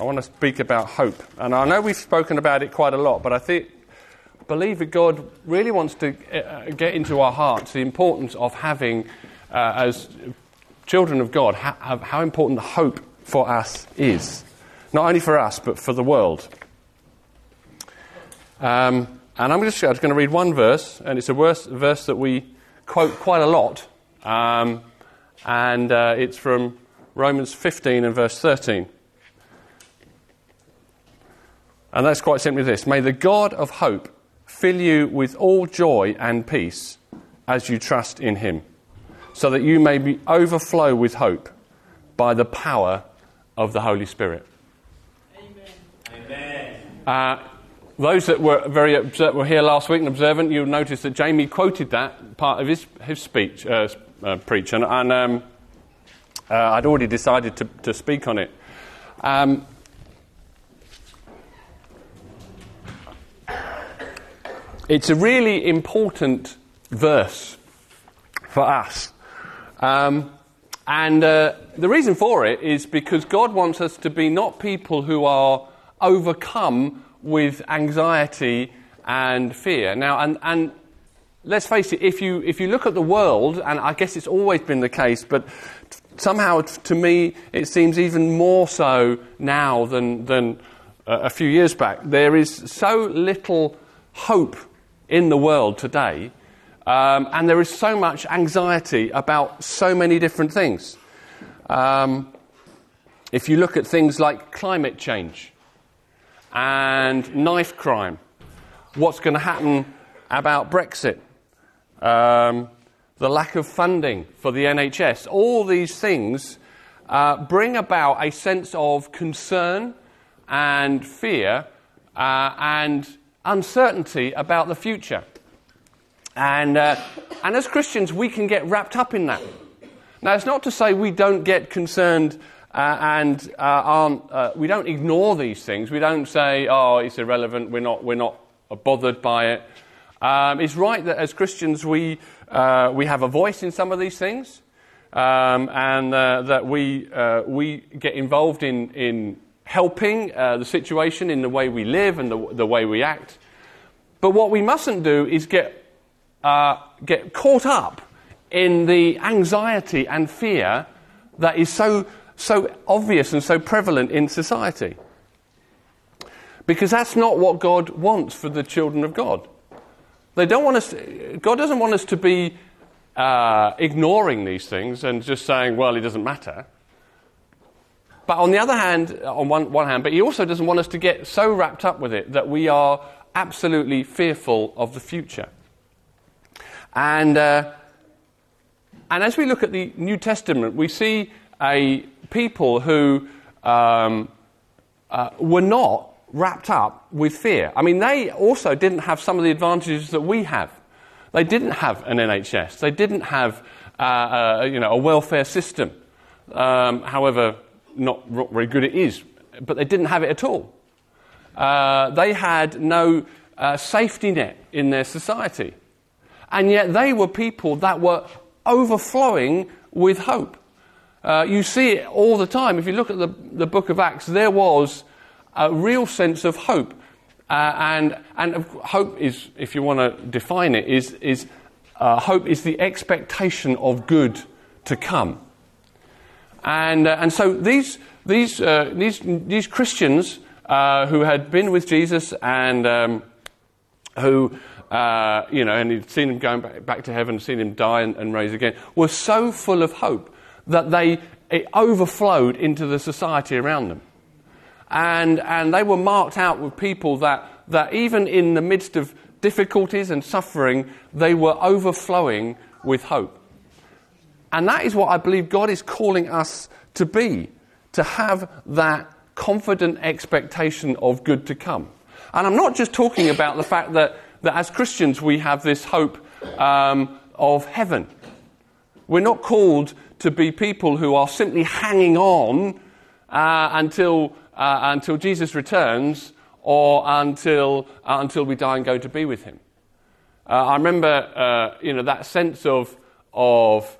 I want to speak about hope. And I know we've spoken about it quite a lot, but I think, believe that God really wants to uh, get into our hearts the importance of having, uh, as children of God, how, how important the hope for us is. Not only for us, but for the world. Um, and I'm just, I'm just, going to read one verse, and it's a verse, verse that we quote quite a lot. Um, and uh, it's from Romans 15 and verse 13. And that's quite simply this May the God of hope fill you with all joy and peace as you trust in him, so that you may be overflow with hope by the power of the Holy Spirit. Amen. Uh, those that were very observ- were here last week and observant, you'll notice that Jamie quoted that part of his, his speech, uh, uh, preach, and, and um, uh, I'd already decided to, to speak on it. Um, It's a really important verse for us. Um, and uh, the reason for it is because God wants us to be not people who are overcome with anxiety and fear. Now, and, and let's face it, if you, if you look at the world, and I guess it's always been the case, but somehow to me it seems even more so now than, than a few years back, there is so little hope in the world today, um, and there is so much anxiety about so many different things. Um, if you look at things like climate change and knife crime, what's going to happen about Brexit, um, the lack of funding for the NHS, all these things uh, bring about a sense of concern and fear uh, and uncertainty about the future. And, uh, and as Christians, we can get wrapped up in that. Now, it's not to say we don't get concerned uh, and uh, aren't, uh, we don't ignore these things. We don't say, oh, it's irrelevant, we're not, we're not bothered by it. Um, it's right that as Christians we, uh, we have a voice in some of these things um, and uh, that we, we get involved in, in helping uh, the situation in the way we live and the, the, way we act. But what we mustn't do is get, uh, get caught up in the anxiety and fear that is so, so obvious and so prevalent in society. Because that's not what God wants for the children of God. They don't want us, God doesn't want us to be uh, ignoring these things and just saying, well, it doesn't matter. But on the other hand, on one, one hand, but he also doesn't want us to get so wrapped up with it that we are absolutely fearful of the future. And, uh, and as we look at the New Testament, we see a people who um, uh, were not wrapped up with fear. I mean, they also didn't have some of the advantages that we have. They didn't have an NHS. They didn't have uh, uh, you know, a welfare system. Um, however, not very good it is, but they didn't have it at all. Uh, they had no uh, safety net in their society. And yet they were people that were overflowing with hope. Uh, you see it all the time. If you look at the, the book of Acts, there was a real sense of hope. Uh, and, and hope is, if you want to define it, is, is uh, hope is the expectation of good to come. And, uh, and so these, these, uh, these, these Christians uh, who had been with Jesus and um, who, uh, you know, and he'd seen him going back, back to heaven, seen him die and, and rise again, were so full of hope that they, it overflowed into the society around them. And, and they were marked out with people that, that even in the midst of difficulties and suffering, they were overflowing with hope. And that is what I believe God is calling us to be, to have that confident expectation of good to come. And I'm not just talking about the fact that, that as Christians we have this hope um, of heaven. We're not called to be people who are simply hanging on uh, until, uh, until Jesus returns or until, uh, until we die and go to be with him. Uh, I remember uh, you know, that sense of, of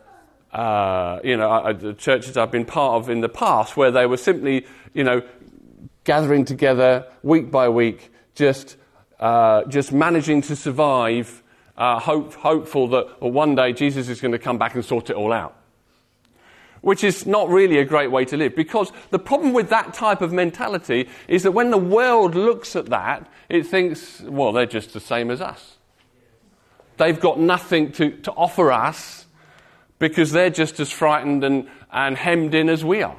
uh, you know, the churches I've been part of in the past, where they were simply, you know, gathering together week by week, just, uh, just managing to survive, uh, hope, hopeful that one day Jesus is going to come back and sort it all out. Which is not really a great way to live because the problem with that type of mentality is that when the world looks at that, it thinks, well, they're just the same as us. They've got nothing to, to offer us because they're just as frightened and, and hemmed in as we are.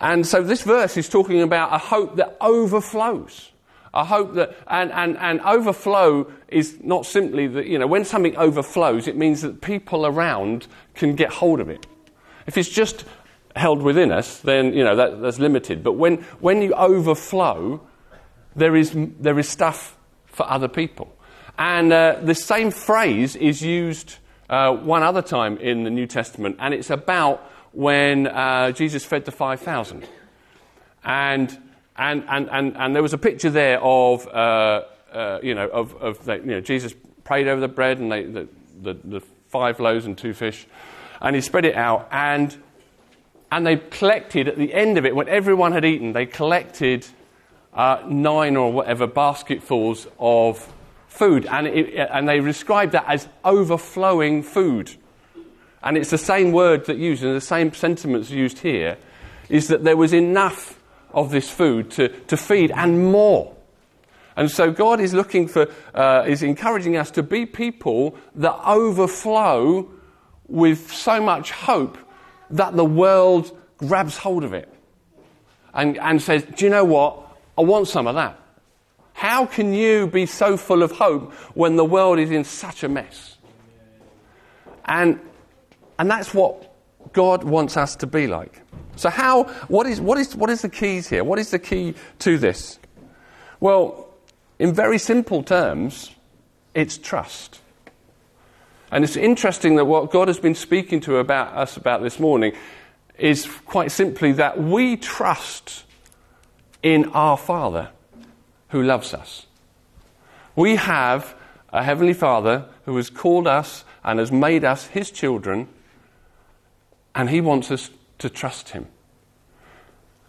And so this verse is talking about a hope that overflows. A hope that, and, and, and overflow is not simply that, you know, when something overflows, it means that people around can get hold of it. If it's just held within us, then, you know, that, that's limited. But when, when you overflow, there is, there is stuff for other people. And uh, the same phrase is used uh, one other time in the New Testament, and it's about when uh, Jesus fed the 5,000. And, and, and, and, and there was a picture there of, uh, uh, you know, of, of you know, Jesus prayed over the bread and they, the, the, the five loaves and two fish, and he spread it out. And, and they collected, at the end of it, when everyone had eaten, they collected uh, nine or whatever basketfuls of food. And, it, and they described that as overflowing food and it's the same word that used, and the same sentiments used here, is that there was enough of this food to, to feed and more. And so God is looking for, uh, is encouraging us to be people that overflow with so much hope that the world grabs hold of it and, and says, Do you know what? I want some of that. How can you be so full of hope when the world is in such a mess? And and that's what God wants us to be like. So, how, what is, what, is, what is the keys here? What is the key to this? Well, in very simple terms, it's trust. And it's interesting that what God has been speaking to about us about this morning is quite simply that we trust in our Father who loves us. We have a Heavenly Father who has called us and has made us his children and He wants us to trust Him.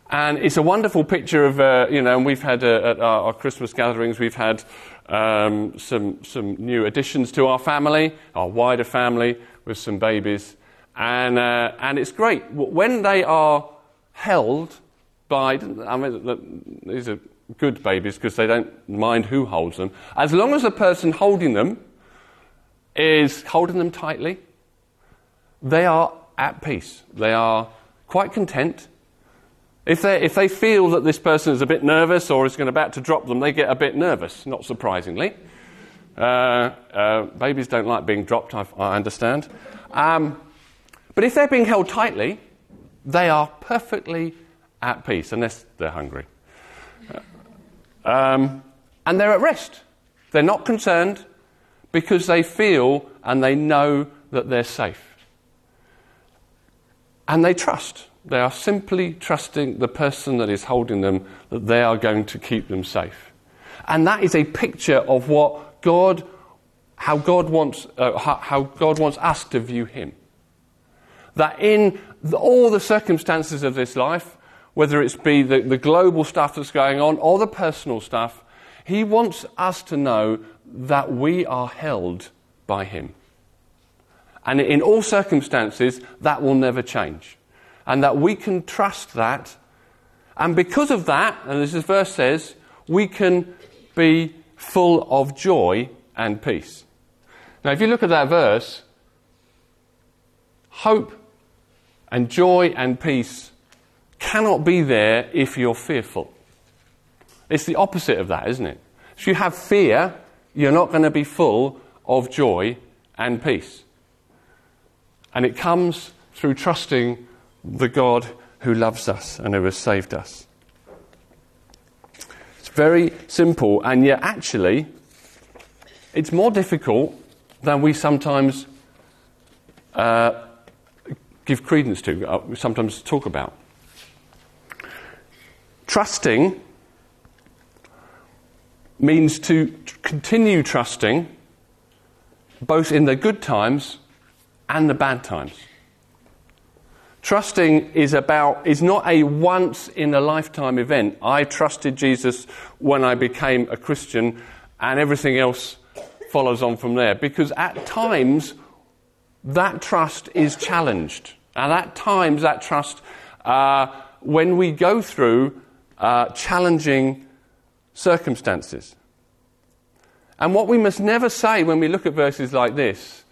And it's a wonderful picture of, uh, you know, and we've had uh, at our, our, Christmas gatherings, we've had um, some, some new additions to our family, our wider family, with some babies. And, uh, and it's great. When they are held by, I mean, these are good babies because they don't mind who holds them. As long as the person holding them is holding them tightly, they are at peace. They are quite content. If they, if they feel that this person is a bit nervous or is going about to drop them, they get a bit nervous, not surprisingly. Uh, uh, babies don't like being dropped, I, I understand. Um, but if they're being held tightly, they are perfectly at peace, unless they're hungry. Um, and they're at rest. They're not concerned because they feel and they know that they're safe. And they trust. They are simply trusting the person that is holding them that they are going to keep them safe. And that is a picture of what God, how God wants, uh, how, God wants us to view Him. That in all the circumstances of this life, whether it's be the, the global stuff that's going on or the personal stuff, He wants us to know that we are held by Him. And in all circumstances, that will never change. And that we can trust that. And because of that, and as this verse says, we can be full of joy and peace. Now, if you look at that verse, hope and joy and peace cannot be there if you're fearful. It's the opposite of that, isn't it? If you have fear, you're not going to be full of joy and peace. And it comes through trusting the God who loves us and who has saved us. It's very simple, and yet actually, it's more difficult than we sometimes uh, give credence to, uh, we sometimes talk about. Trusting means to continue trusting both in the good times and the bad times. Trusting is about is not a once in a lifetime event. I trusted Jesus when I became a Christian and everything else follows on from there because at times that trust is challenged. And at times that trust uh, when we go through uh, challenging circumstances. And what we must never say when we look at verses like this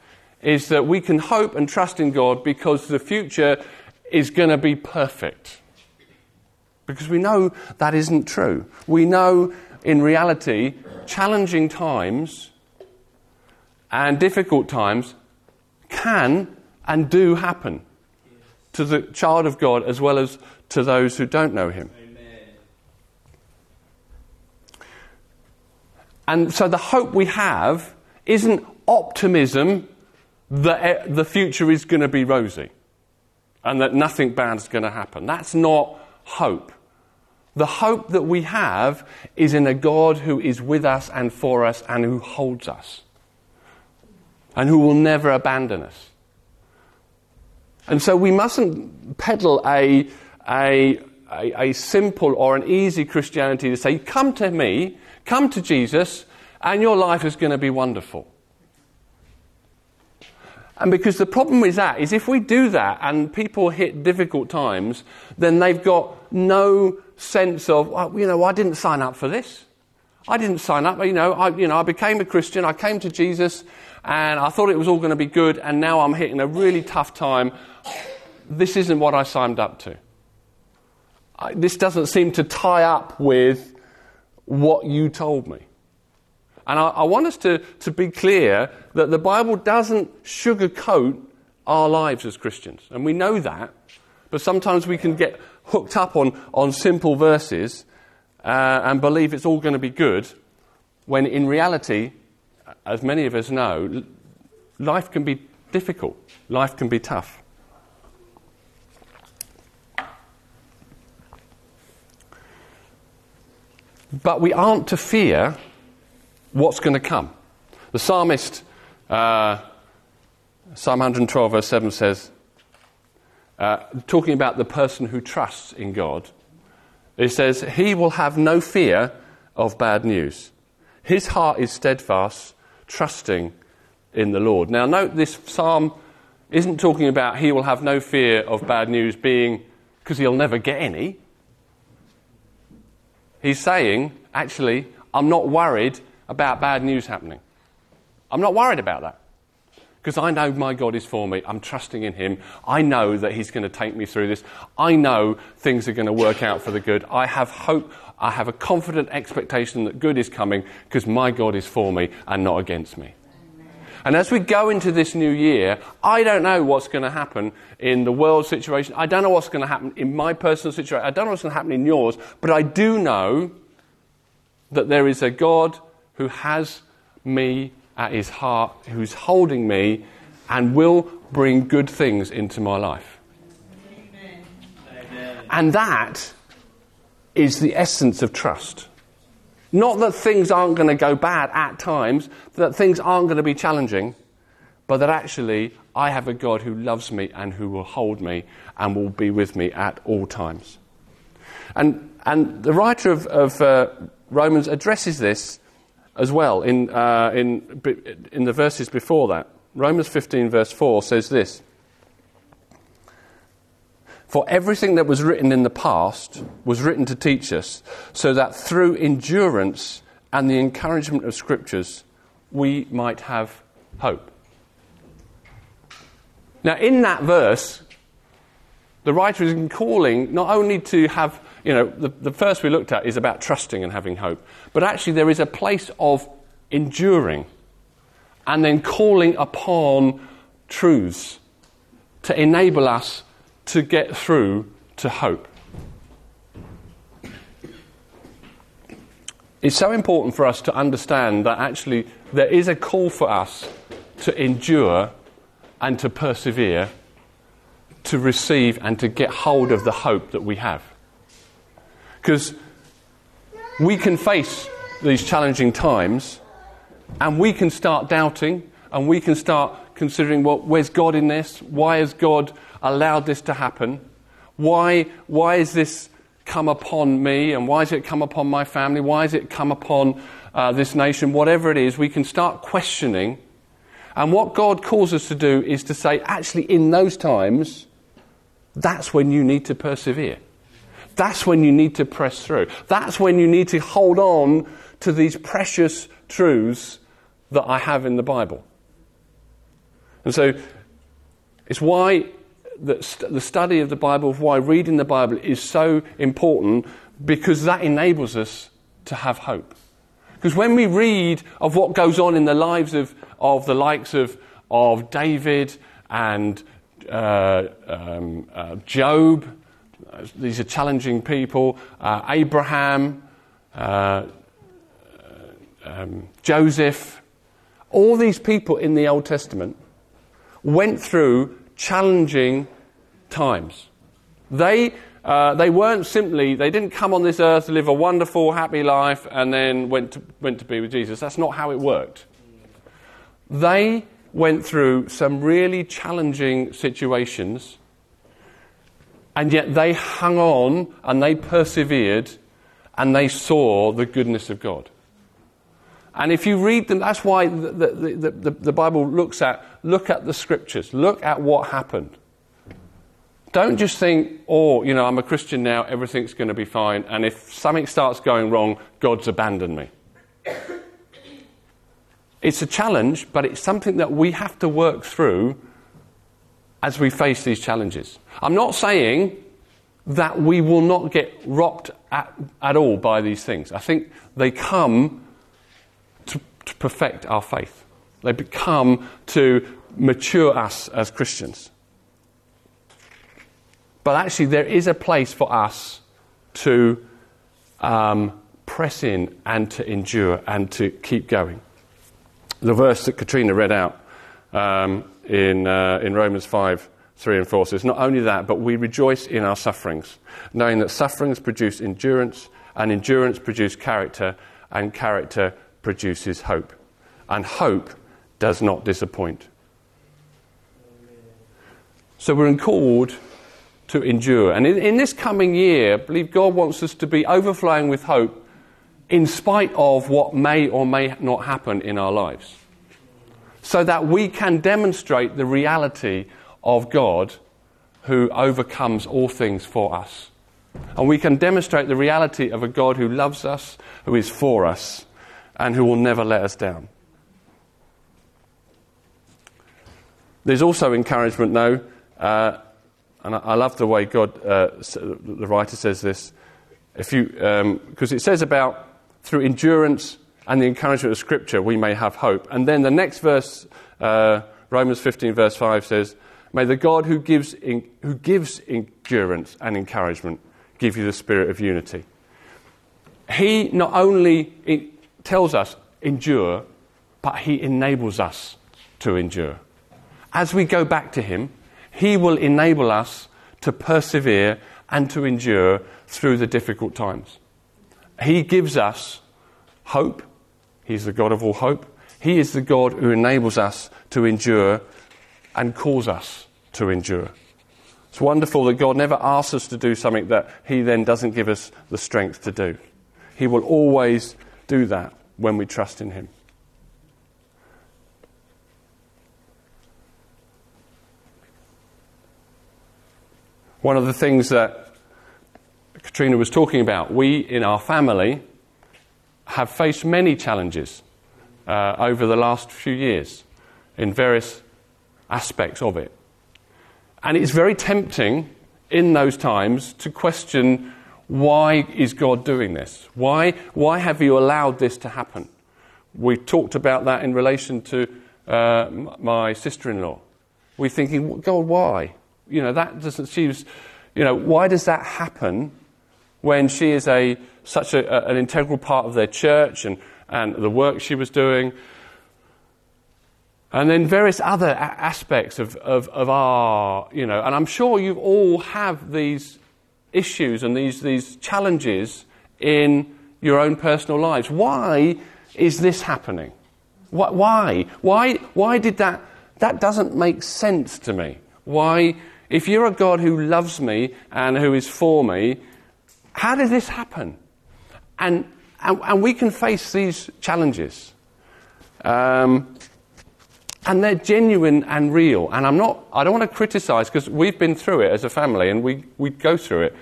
is that we can hope and trust in God because the future is going to be perfect. Because we know that isn't true. We know in reality, challenging times and difficult times can and do happen to the child of God as well as to those who don't know Him. And so the hope we have isn't optimism that the future is going to be rosy and that nothing bad is going to happen. That's not hope. The hope that we have is in a God who is with us and for us and who holds us and who will never abandon us. And so we mustn't peddle a, a, a, a simple or an easy Christianity to say, come to me Come to Jesus, and your life is going to be wonderful. And because the problem with that is if we do that and people hit difficult times, then they've got no sense of, well, you know, I didn't sign up for this. I didn't sign up. You know, I, you know, I became a Christian. I came to Jesus and I thought it was all going to be good. And now I'm hitting a really tough time. This isn't what I signed up to. I, this doesn't seem to tie up with what you told me. And I, I, want us to, to be clear that the Bible doesn't sugarcoat our lives as Christians. And we know that. But sometimes we can get hooked up on, on simple verses uh, and believe it's all going to be good, when in reality, as many of us know, life can be difficult, life can be tough. But we aren't to fear what's going to come. The psalmist, uh, Psalm 112, verse 7 says, uh, talking about the person who trusts in God, it says, He will have no fear of bad news. His heart is steadfast, trusting in the Lord. Now, note this psalm isn't talking about he will have no fear of bad news being because he'll never get any. He's saying, actually, I'm not worried about bad news happening. I'm not worried about that. Because I know my God is for me. I'm trusting in Him. I know that He's going to take me through this. I know things are going to work out for the good. I have hope. I have a confident expectation that good is coming because my God is for me and not against me. And as we go into this new year, I don't know what's going to happen in the world situation. I don't know what's going to happen in my personal situation. I don't know what's going to happen in yours. But I do know that there is a God who has me at his heart, who's holding me, and will bring good things into my life. Amen. And that is the essence of trust. Not that things aren't going to go bad at times, that things aren't going to be challenging, but that actually I have a God who loves me and who will hold me and will be with me at all times. And, and the writer of, of uh, Romans addresses this as well in, uh, in, in the verses before that. Romans 15, verse 4 says this for everything that was written in the past was written to teach us, so that through endurance and the encouragement of Scriptures, we might have hope. Now, in that verse, the writer is calling not only to have, you know, the, the first we looked at is about trusting and having hope, but actually there is a place of enduring and then calling upon truths to enable us to get through to hope. It's so important for us to understand that actually there is a call for us to endure and to persevere, to receive and to get hold of the hope that we have. Because we can face these challenging times and we can start doubting and we can start considering well, where's God in this? Why has God allowed this to happen? Why, why has this come upon me? And why has it come upon my family? Why has it come upon uh, this nation? Whatever it is, we can start questioning. And what God calls us to do is to say, actually, in those times, that's when you need to persevere. That's when you need to press through. That's when you need to hold on to these precious truths that I have in the Bible. And so it's why the, the study of the Bible, why reading the Bible is so important, because that enables us to have hope. Because when we read of what goes on in the lives of, of the likes of, of David and uh, um, uh, Job, these are challenging people, uh, Abraham, uh, um, Joseph, all these people in the Old Testament went through challenging times. They, uh, they weren't simply, they didn't come on this earth to live a wonderful, happy life and then went to, went to be with Jesus. That's not how it worked. They went through some really challenging situations and yet they hung on and they persevered and they saw the goodness of God. And if you read them, that's why the, the, the, the, Bible looks at, look at the scriptures, look at what happened. Don't just think, oh, you know, I'm a Christian now, everything's going to be fine, and if something starts going wrong, God's abandoned me. It's a challenge, but it's something that we have to work through as we face these challenges. I'm not saying that we will not get rocked at, at all by these things. I think they come to, perfect our faith, they come to mature us as Christians. But actually, there is a place for us to um, press in and to endure and to keep going. The verse that Katrina read out um, in, uh, in Romans 5 3 and 4 says, Not only that, but we rejoice in our sufferings, knowing that sufferings produce endurance, and endurance produces character, and character produces hope. And hope does not disappoint. So we're called to endure. And in, in, this coming year, I believe God wants us to be overflowing with hope in spite of what may or may not happen in our lives so that we can demonstrate the reality of God who overcomes all things for us. And we can demonstrate the reality of a God who loves us, who is for us, and who will never let us down. There's also encouragement, though, uh, and I, I, love the way God, uh, the writer says this, if you, because um, it says about through endurance and the encouragement of Scripture, we may have hope. And then the next verse, uh, Romans 15, verse 5 says, May the God who gives, in, who gives endurance and encouragement give you the spirit of unity. He not only tells us endure, but he enables us to endure. As we go back to him, he will enable us to persevere and to endure through the difficult times. He gives us hope He's the God of all hope. He is the God who enables us to endure and calls us to endure. It's wonderful that God never asks us to do something that He then doesn't give us the strength to do. He will always do that when we trust in Him. One of the things that Katrina was talking about, we in our family, have faced many challenges uh, over the last few years in various aspects of it. And it's very tempting in those times to question why is God doing this? Why, why have you allowed this to happen? We talked about that in relation to uh, my sister in law. We're thinking, God, why? You know, that doesn't, she was, you know, why does that happen when she is a, such a, an integral part of their church and, and the work she was doing. And then various other aspects of, of, of our, you know, and I'm sure you all have these issues and these, these challenges in your own personal lives. Why is this happening? Why? Why? Why did that? That doesn't make sense to me. Why If you're a God who loves me and who is for me, how did this happen? And, and, and we can face these challenges. Um, and they're genuine and real. And I'm not, I don't want to criticize because we've been through it as a family and we, we go through it.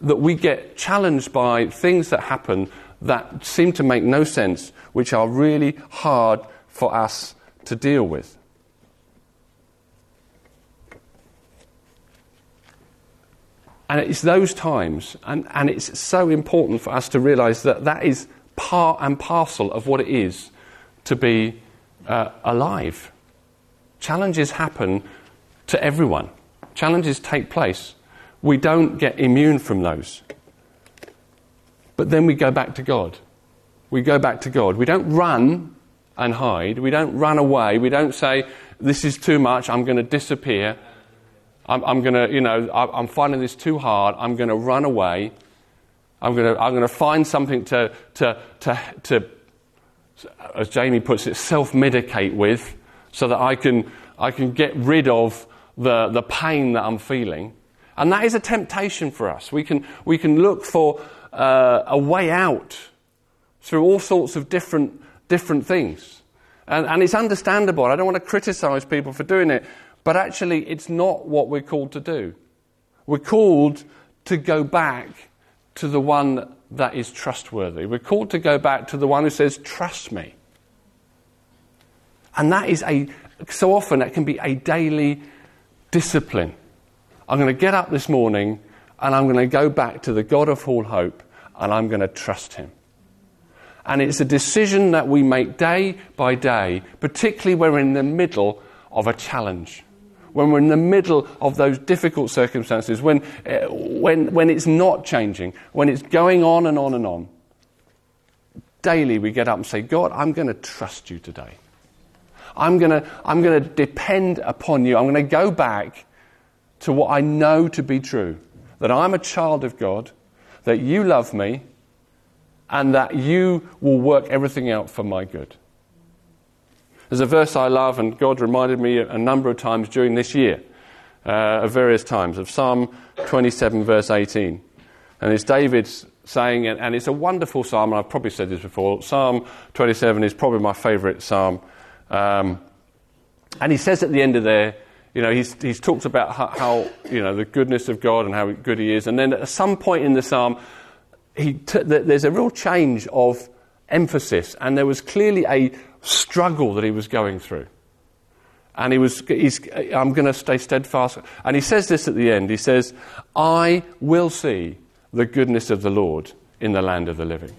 That we get challenged by things that happen that seem to make no sense, which are really hard for us to deal with. And it's those times, and, and it's so important for us to realize that that is part and parcel of what it is to be uh, alive. Challenges happen to everyone, challenges take place. We don't get immune from those. But then we go back to God. We go back to God. We don't run and hide. We don't run away. We don't say, This is too much, I'm going to disappear. I'm, I'm going to, you know, I, am finding this too hard. I'm going to run away. I'm going to, I'm going to find something to, to, to, to, as Jamie puts it, self medicate with so that I can, I can get rid of the, the pain that I'm feeling. And that is a temptation for us. We can, we can look for uh, a way out through all sorts of different, different things. And, and it's understandable. I don't want to criticize people for doing it, but actually, it's not what we're called to do. We're called to go back to the one that is trustworthy. We're called to go back to the one who says, Trust me. And that is a, so often, that can be a daily discipline. I'm going to get up this morning and I'm going to go back to the God of all hope and I'm going to trust him. And it's a decision that we make day by day, particularly when we're in the middle of a challenge when we're in the middle of those difficult circumstances, when, uh, when, when it's not changing, when it's going on and on and on, daily we get up and say, God, I'm going to trust you today. I'm going to I'm going to depend upon you. I'm going to go back to what I know to be true that I'm a child of God, that you love me, and that you will work everything out for my good. There's a verse I love, and God reminded me a number of times during this year, uh, at various times, of Psalm 27, verse 18. And it's David's saying, and it's a wonderful psalm, and I've probably said this before. Psalm 27 is probably my favourite psalm. Um, and he says at the end of there, you know, he's, he's talked about how, how, you know, the goodness of God and how good he is. And then at some point in the psalm, he t- there's a real change of emphasis, and there was clearly a struggle that he was going through. And he was, he's I'm going to stay steadfast. And he says this at the end. He says, I will see the goodness of the Lord in the land of the living.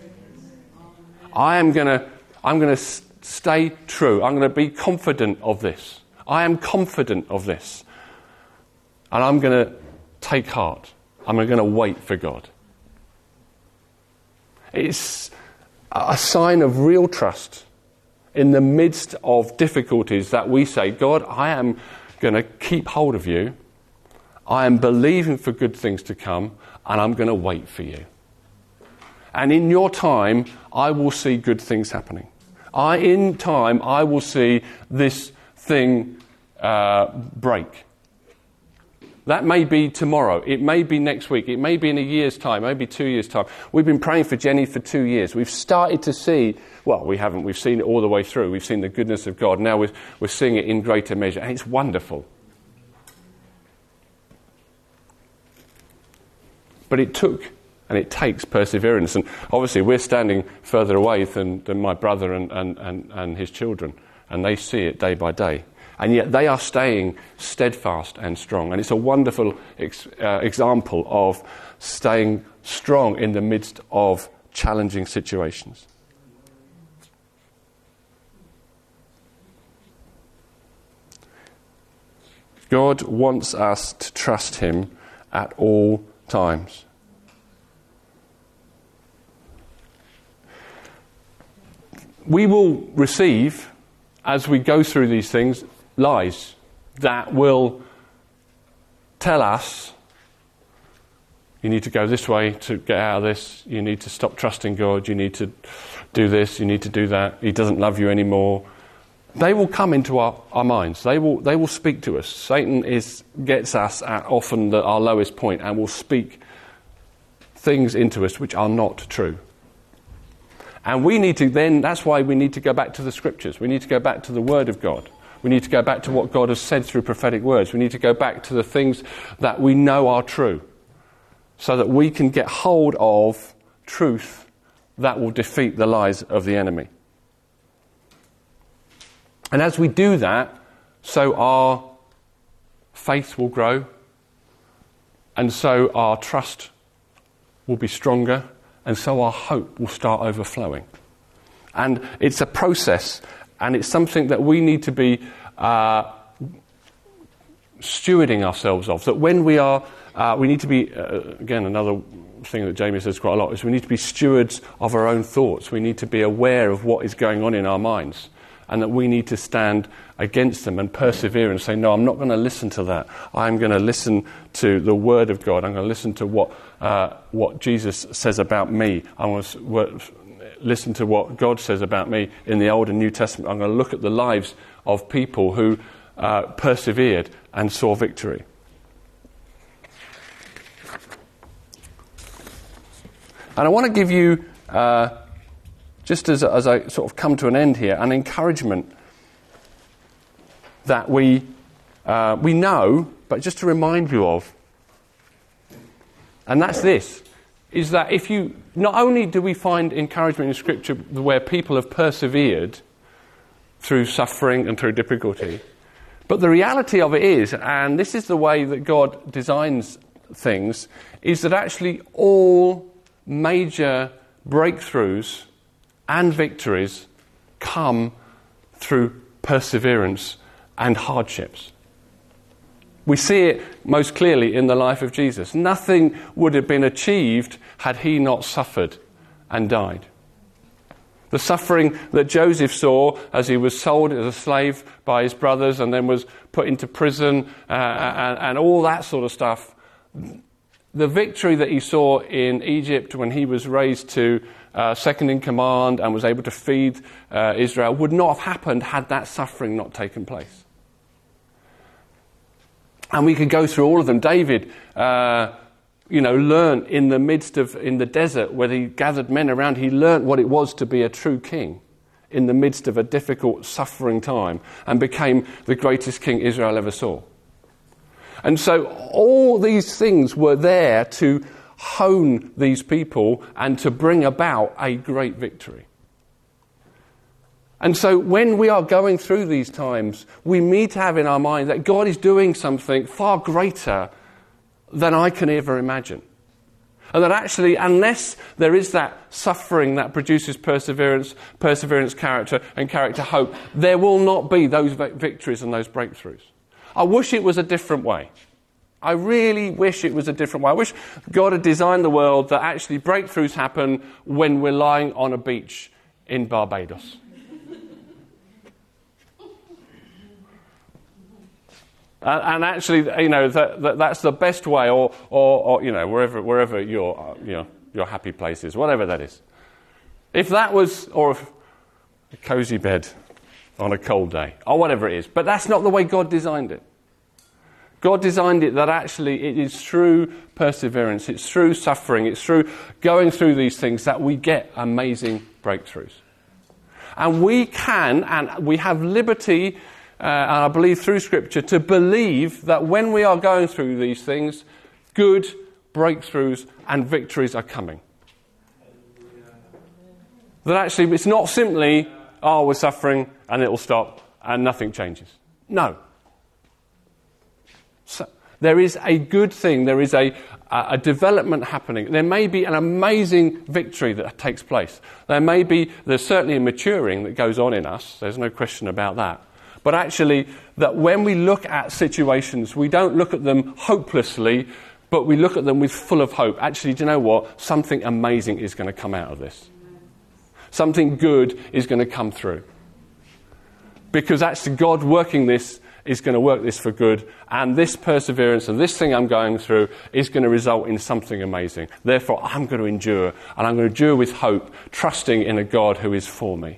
I am going to, I'm going to stay true. I'm going to be confident of this. I am confident of this. And I'm going to take heart. I'm going to wait for God. It's a sign of real trust in the midst of difficulties that we say, God, I am going to keep hold of you. I am believing for good things to come, and I'm going to wait for you. And in your time, I will see good things happening. I, in time, I will see this thing uh, break. That may be tomorrow. It may be next week. It may be in a year's time, maybe two years' time. We've been praying for Jenny for two years. We've started to see, well, we haven't. We've seen it all the way through. We've seen the goodness of God. Now we're, we're seeing it in greater measure. And it's wonderful. But it took and it takes perseverance. And obviously, we're standing further away than, than my brother and, and, and, and his children, and they see it day by day and yet they are staying steadfast and strong. And it's a wonderful ex- uh, example of staying strong in the midst of challenging situations. God wants us to trust Him at all times. We will receive, as we go through these things, lies that will tell us you need to go this way to get out of this, you need to stop trusting God, you need to do this, you need to do that, He doesn't love you anymore. they will come into our, our minds. They will, they will speak to us. Satan is, gets us at often the, our lowest point and will speak things into us which are not true. And we need to then, that's why we need to go back to the scriptures. We need to go back to the Word of God. We need to go back to what God has said through prophetic words. We need to go back to the things that we know are true so that we can get hold of truth that will defeat the lies of the enemy. And as we do that, so our faith will grow, and so our trust will be stronger, and so our hope will start overflowing. And it's a process, and it's something that we need to be uh, stewarding ourselves of. That when we are, uh, we need to be, uh, again, another thing that Jamie says quite a lot is we need to be stewards of our own thoughts. We need to be aware of what is going on in our minds and that we need to stand against them and persevere and say, No, I'm not going to listen to that. I'm going to listen to the Word of God. I'm going to listen to what, uh, what Jesus says about me. I'm going to listen to what God says about me in the Old and New Testament. I'm going to look at the lives of people who uh, persevered and saw victory. And I want to give you uh, just as, as I sort of come to an end here, an encouragement that we, uh, we know, but just to remind you of. And that's this is that if you, not only do we find encouragement in Scripture where people have persevered through suffering and through difficulty, but the reality of it is, and this is the way that God designs things, is that actually all major breakthroughs and victories come through perseverance and hardships. We see it most clearly in the life of Jesus. Nothing would have been achieved had he not suffered and died. The suffering that Joseph saw as he was sold as a slave by his brothers and then was put into prison uh, and, and all that sort of stuff. The victory that he saw in Egypt when he was raised to uh, second in command and was able to feed uh, Israel would not have happened had that suffering not taken place. And we could go through all of them. David, uh, you know, learned in the midst of, in the desert where he gathered men around, he learned what it was to be a true king in the midst of a difficult, suffering time and became the greatest king Israel ever saw. And so all these things were there to hone these people and to bring about a great victory. And so when we are going through these times, we need to have in our mind that God is doing something far greater than I can ever imagine. And that actually, unless there is that suffering that produces perseverance, perseverance character, and character hope, there will not be those victories and those breakthroughs. I wish it was a different way. I really wish it was a different way. I wish God had designed the world that actually breakthroughs happen when we're lying on a beach in Barbados. And, and, actually, you know, that, that, that's the best way, or, or, or, you know, wherever, wherever your, you know, your happy place is, whatever that is. If that was, or a cozy bed on a cold day, or whatever it is. But that's not the way God designed it. God designed it that actually it is through perseverance, it's through suffering, it's through going through these things that we get amazing breakthroughs. And we can, and we have liberty, uh, and I believe through Scripture, to believe that when we are going through these things, good breakthroughs and victories are coming. That actually it's not simply, oh, we're suffering and it'll stop and nothing changes. No. So there is a good thing, there is a, a development happening. There may be an amazing victory that takes place. There may be, there's certainly a maturing that goes on in us, there's no question about that. But actually, that when we look at situations, we don't look at them hopelessly, but we look at them with full of hope. Actually, do you know what? Something amazing is going to come out of this. Something good is going to come through. Because actually, God working this is going to work this for good, and this perseverance and this thing I'm going through is going to result in something amazing. Therefore, I'm going to endure, and I'm going to endure with hope, trusting in a God who is for me.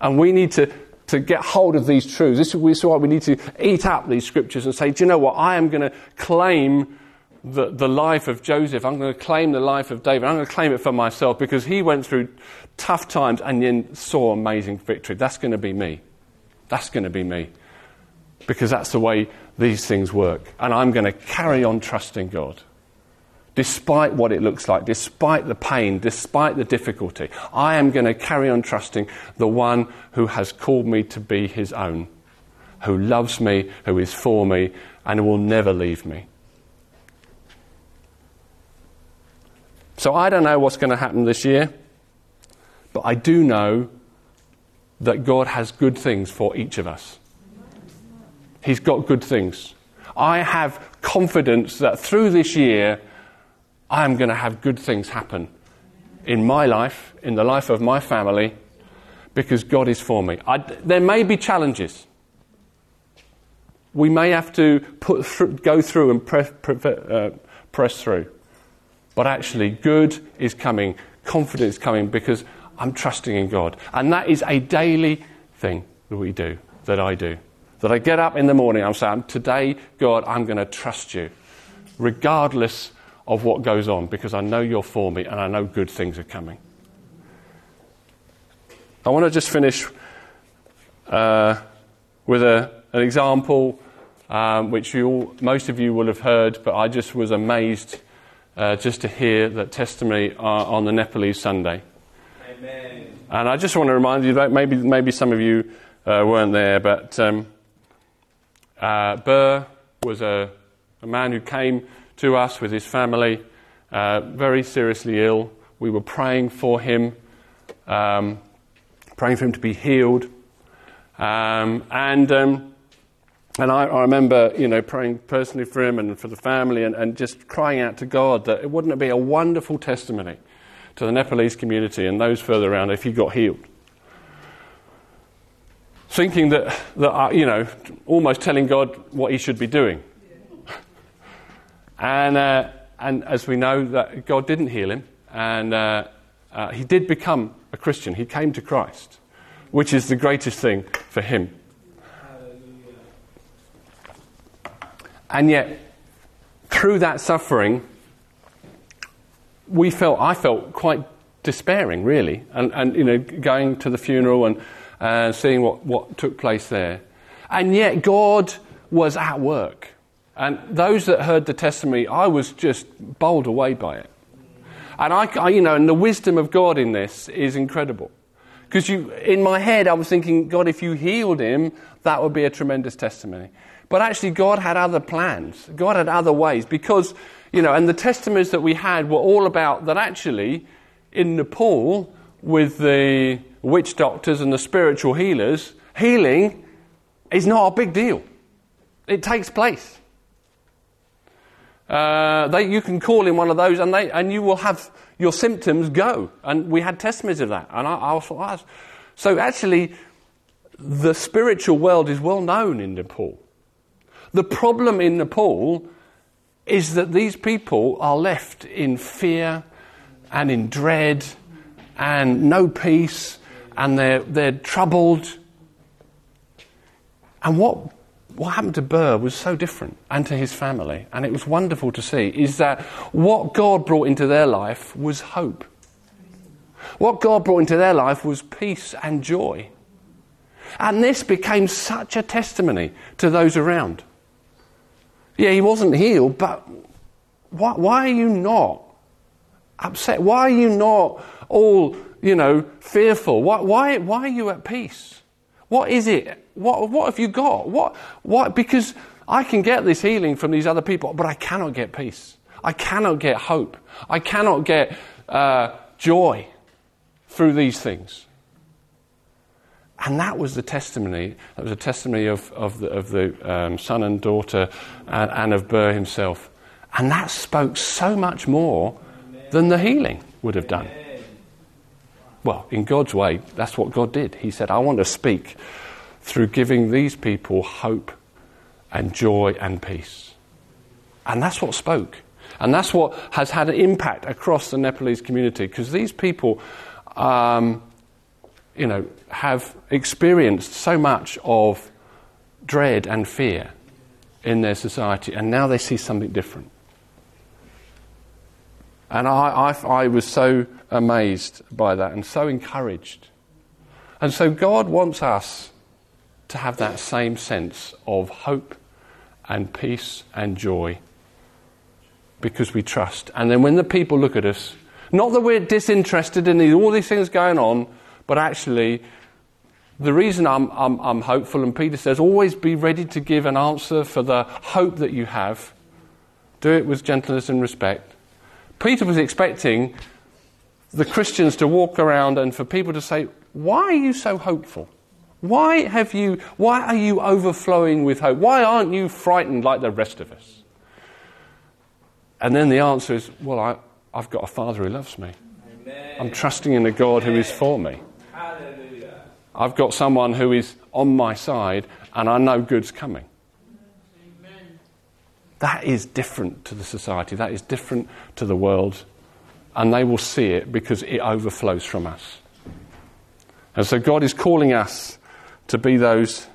And we need to, to get hold of these truths. This is why we need to eat up these scriptures and say, do you know what? I am going to claim the, the life of Joseph. I'm going to claim the life of David. I'm going to claim it for myself because he went through tough times and then saw amazing victory. That's going to be me. That's going to be me. Because that's the way these things work. And I'm going to carry on trusting God. Despite what it looks like, despite the pain, despite the difficulty, I am going to carry on trusting the one who has called me to be his own, who loves me, who is for me, and will never leave me. So I don't know what's going to happen this year, but I do know that God has good things for each of us. He's got good things. I have confidence that through this year, I am going to have good things happen in my life, in the life of my family, because God is for me. I, there may be challenges. We may have to put th- go through and pre- uh, press through. But actually, good is coming, confidence is coming because I'm trusting in God. And that is a daily thing that we do, that I do. That I get up in the morning, I'm saying, Today, God, I'm going to trust you, regardless of what goes on, because I know you're for me and I know good things are coming. I want to just finish uh, with a, an example um, which you most of you will have heard, but I just was amazed uh, just to hear that testimony uh, on the Nepalese Sunday. Amen. And I just want to remind you that maybe, maybe some of you uh, weren't there, but um, uh, Burr was a, a, man who came to us with his family, uh, very seriously ill. We were praying for him, um, praying for him to be healed. Um, and um, and I, I, remember, you know, praying personally for him and for the family and, and just crying out to God that it wouldn't it be a wonderful testimony to the Nepalese community and those further around if he got healed. Thinking that, that uh, you know, almost telling God what he should be doing. And, uh, and as we know, that God didn't heal him, and uh, uh, he did become a Christian. He came to Christ, which is the greatest thing for him. And yet, through that suffering, we felt, I felt quite despairing, really, and, and you know, going to the funeral and uh, seeing what, what took place there. And yet, God was at work. And those that heard the testimony, I was just bowled away by it. And I, I you know, and the wisdom of God in this is incredible. Because you, in my head, I was thinking, God, if you healed him, that would be a tremendous testimony. But actually, God had other plans. God had other ways because, you know, and the testimonies that we had were all about that actually in Nepal with the witch doctors and the spiritual healers, healing is not a big deal. It takes place. Uh, they, you can call in one of those and, they, and you will have your symptoms go. And we had testimonies of that. And I, I thought, so actually, the spiritual world is well known in Nepal. The problem in Nepal is that these people are left in fear and in dread and no peace and they're, they're troubled. And what, what happened to Burr was so different and to his family, and it was wonderful to see, is that what God brought into their life was hope. What God brought into their life was peace and joy. And this became such a testimony to those around. Yeah, he wasn't healed, but why, why, are you not upset? Why are you not all, you know, fearful? Why, why, why are you at peace? What is it? What, what have you got? What, what? Because I can get this healing from these other people, but I cannot get peace. I cannot get hope. I cannot get uh, joy through these things. And that was the testimony. That was a testimony of, of the, of the um, son and daughter and, and, of Burr himself. And that spoke so much more than the healing would have done. Well, in God's way, that's what God did. He said, I want to speak through giving these people hope and joy and peace. And that's what spoke. And that's what has had an impact across the Nepalese community because these people. Um, you know, have experienced so much of dread and fear in their society, and now they see something different. And I, I, I, was so amazed by that and so encouraged. And so God wants us to have that same sense of hope and peace and joy because we trust. And then when the people look at us, not that we're disinterested in all these things going on, but actually, the reason I'm, I'm, I'm hopeful, and Peter says, always be ready to give an answer for the hope that you have. Do it with gentleness and respect. Peter was expecting the Christians to walk around and for people to say, Why are you so hopeful? Why, have you, why are you overflowing with hope? Why aren't you frightened like the rest of us? And then the answer is, well, I, have got a Father who loves me. Amen. I'm trusting in a God Amen. who is for me. Hallelujah. I've got someone who is on my side, and I know good's coming. That is different to the society. That is different to the world. And they will see it because it overflows from us. And so God is calling us to be those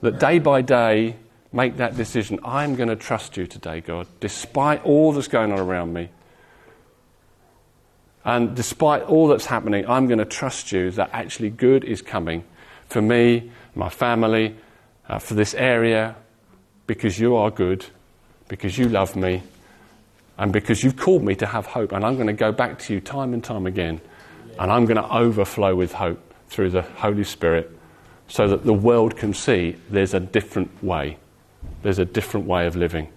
that day by day make that decision. I'm going to trust you today, God, despite all that's going on around me. And despite all that's happening, I'm going to trust you that actually good is coming for me, my family, uh, for this area, because you are good, because you love me, and because you've called me to have hope. And I'm going to go back to you time and time again, and I'm going to overflow with hope through the Holy Spirit so that the world can see there's a different way. There's a different way of living,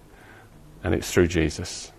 and it's through Jesus.